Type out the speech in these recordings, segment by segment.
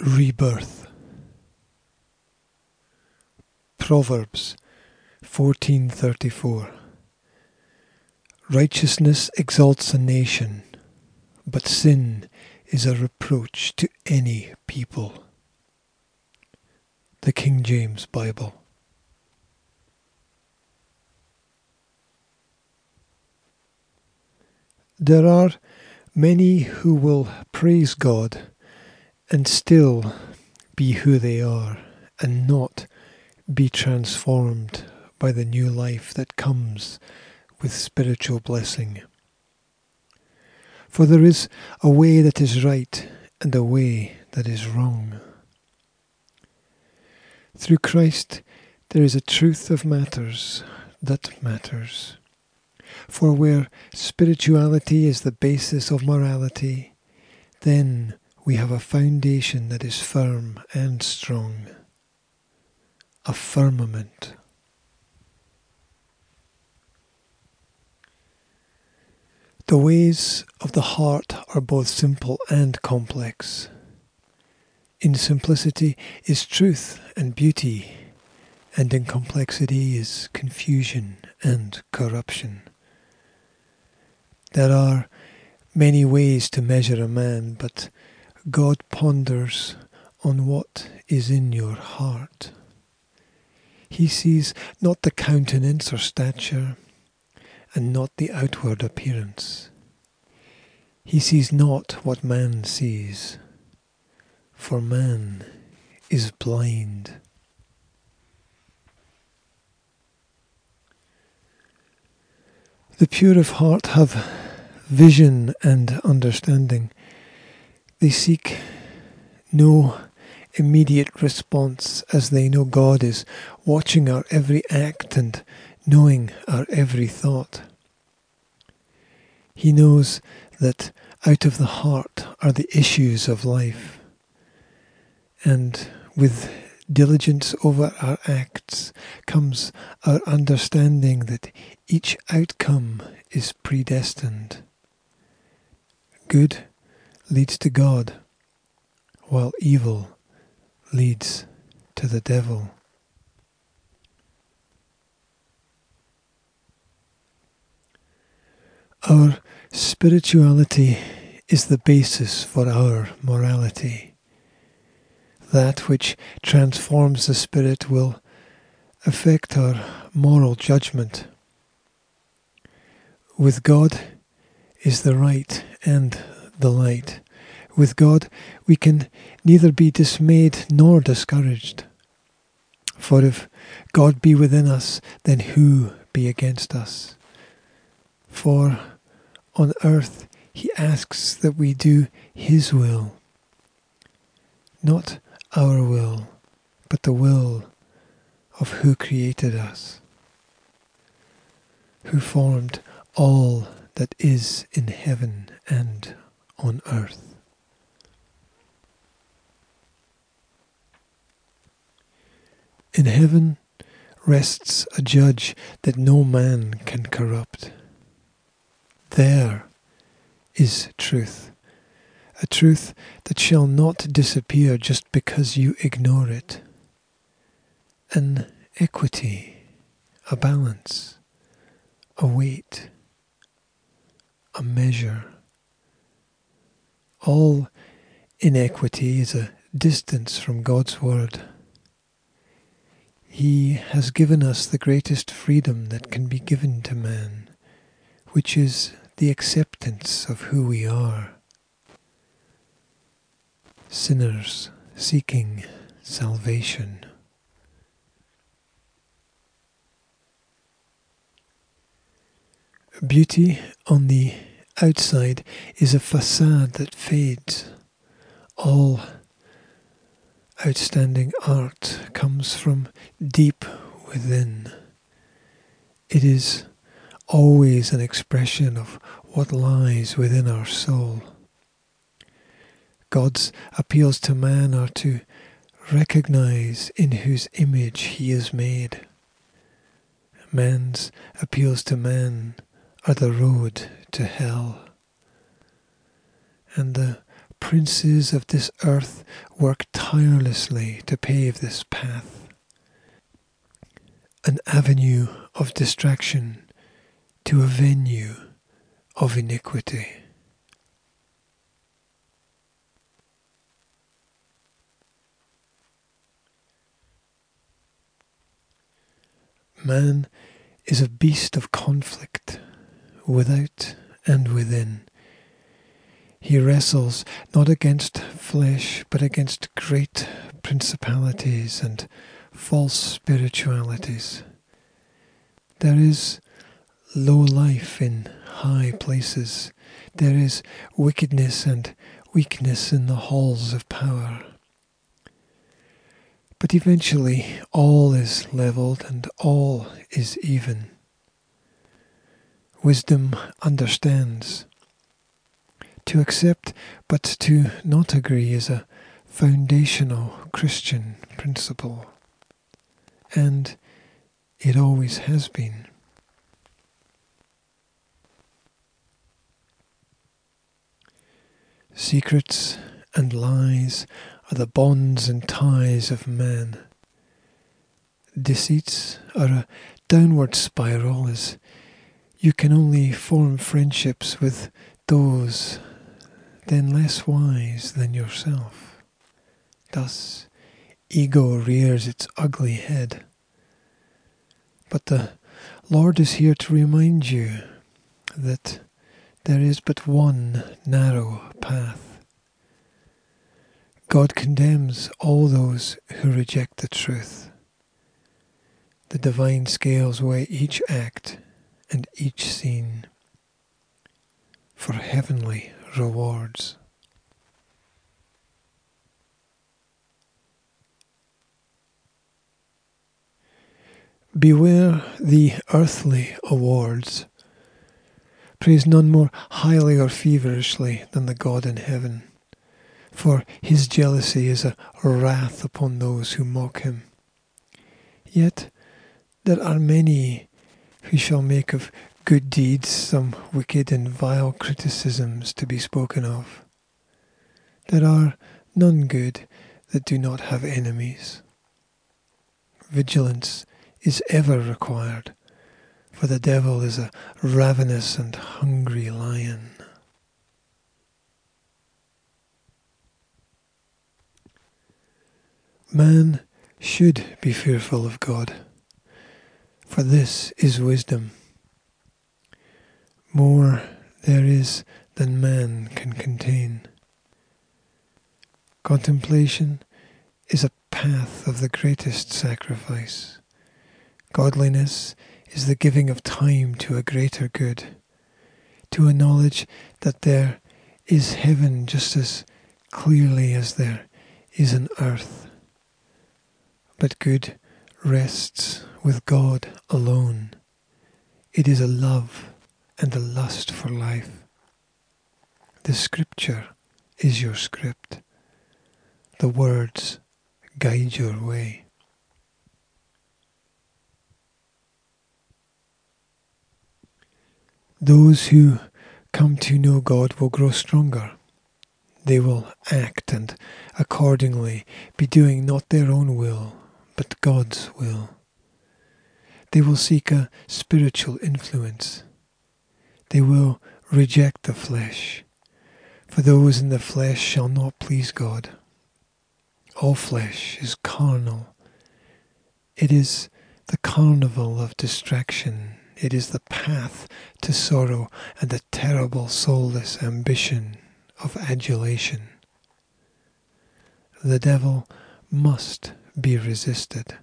Rebirth. Proverbs 14:34 Righteousness exalts a nation, but sin is a reproach to any people. The King James Bible. There are many who will praise God and still be who they are and not be transformed by the new life that comes with spiritual blessing. For there is a way that is right and a way that is wrong. Through Christ there is a truth of matters that matters. For where spirituality is the basis of morality, then we have a foundation that is firm and strong, a firmament. The ways of the heart are both simple and complex. In simplicity is truth and beauty, and in complexity is confusion and corruption. There are many ways to measure a man, but God ponders on what is in your heart. He sees not the countenance or stature, and not the outward appearance. He sees not what man sees, for man is blind. The pure of heart have vision and understanding. They seek no immediate response as they know God is watching our every act and knowing our every thought. He knows that out of the heart are the issues of life, and with diligence over our acts comes our understanding that each outcome is predestined. Good leads to God, while evil leads to the devil. Our spirituality is the basis for our morality. That which transforms the spirit will affect our moral judgment. With God is the right and the light. With God, we can neither be dismayed nor discouraged. For if God be within us, then who be against us? For on earth he asks that we do his will, not our will, but the will of who created us, who formed all that is in heaven and on earth. In heaven rests a judge that no man can corrupt. There is truth, a truth that shall not disappear just because you ignore it. An equity, a balance, a weight, a measure. All inequity is a distance from God's word. He has given us the greatest freedom that can be given to man, which is the acceptance of who we are. Sinners seeking salvation. Beauty on the outside is a facade that fades. All outstanding art comes from deep within. It is always an expression of what lies within our soul. God's appeals to man are to recognize in whose image he is made. Man's appeals to man are the road to hell. And the princes of this earth work tirelessly to pave this path, an avenue of distraction to a venue of iniquity. Man is a beast of conflict, without and within. He wrestles not against flesh, but against great principalities and false spiritualities. There is low life in high places. There is wickedness and weakness in the halls of power. But eventually all is levelled and all is even. Wisdom understands. To accept but to not agree is a foundational Christian principle. And it always has been. Secrets and lies are the bonds and ties of man. Deceits are a downward spiral as you can only form friendships with those then less wise than yourself. Thus, ego rears its ugly head. But the Lord is here to remind you that there is but one narrow path God condemns all those who reject the truth. The divine scales weigh each act and each scene for heavenly rewards. Beware the earthly awards. Praise none more highly or feverishly than the God in heaven for his jealousy is a wrath upon those who mock him. Yet there are many who shall make of good deeds some wicked and vile criticisms to be spoken of. There are none good that do not have enemies. Vigilance is ever required, for the devil is a ravenous and hungry lion. Man should be fearful of God, for this is wisdom. More there is than man can contain. Contemplation is a path of the greatest sacrifice. Godliness is the giving of time to a greater good, to a knowledge that there is heaven just as clearly as there is an earth but good rests with God alone. It is a love and a lust for life. The scripture is your script. The words guide your way. Those who come to know God will grow stronger. They will act and accordingly be doing not their own will, but God's will. They will seek a spiritual influence. They will reject the flesh, for those in the flesh shall not please God. All flesh is carnal. It is the carnival of distraction. It is the path to sorrow and the terrible soulless ambition of adulation. The devil must be resisted.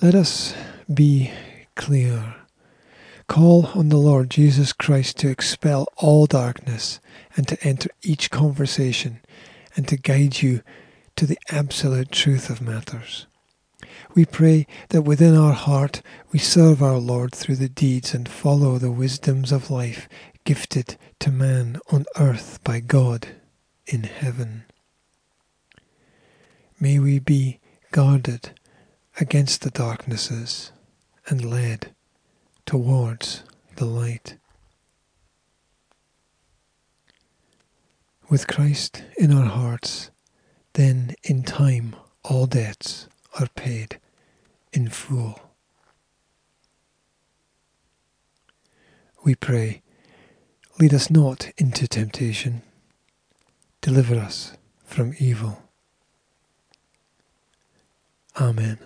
Let us be clear. Call on the Lord Jesus Christ to expel all darkness and to enter each conversation and to guide you to the absolute truth of matters. We pray that within our heart we serve our Lord through the deeds and follow the wisdoms of life gifted to man on earth by God in heaven. May we be guarded against the darknesses and led towards the light. With Christ in our hearts, then in time all debts are paid in full. We pray, lead us not into temptation, deliver us from evil. Amen.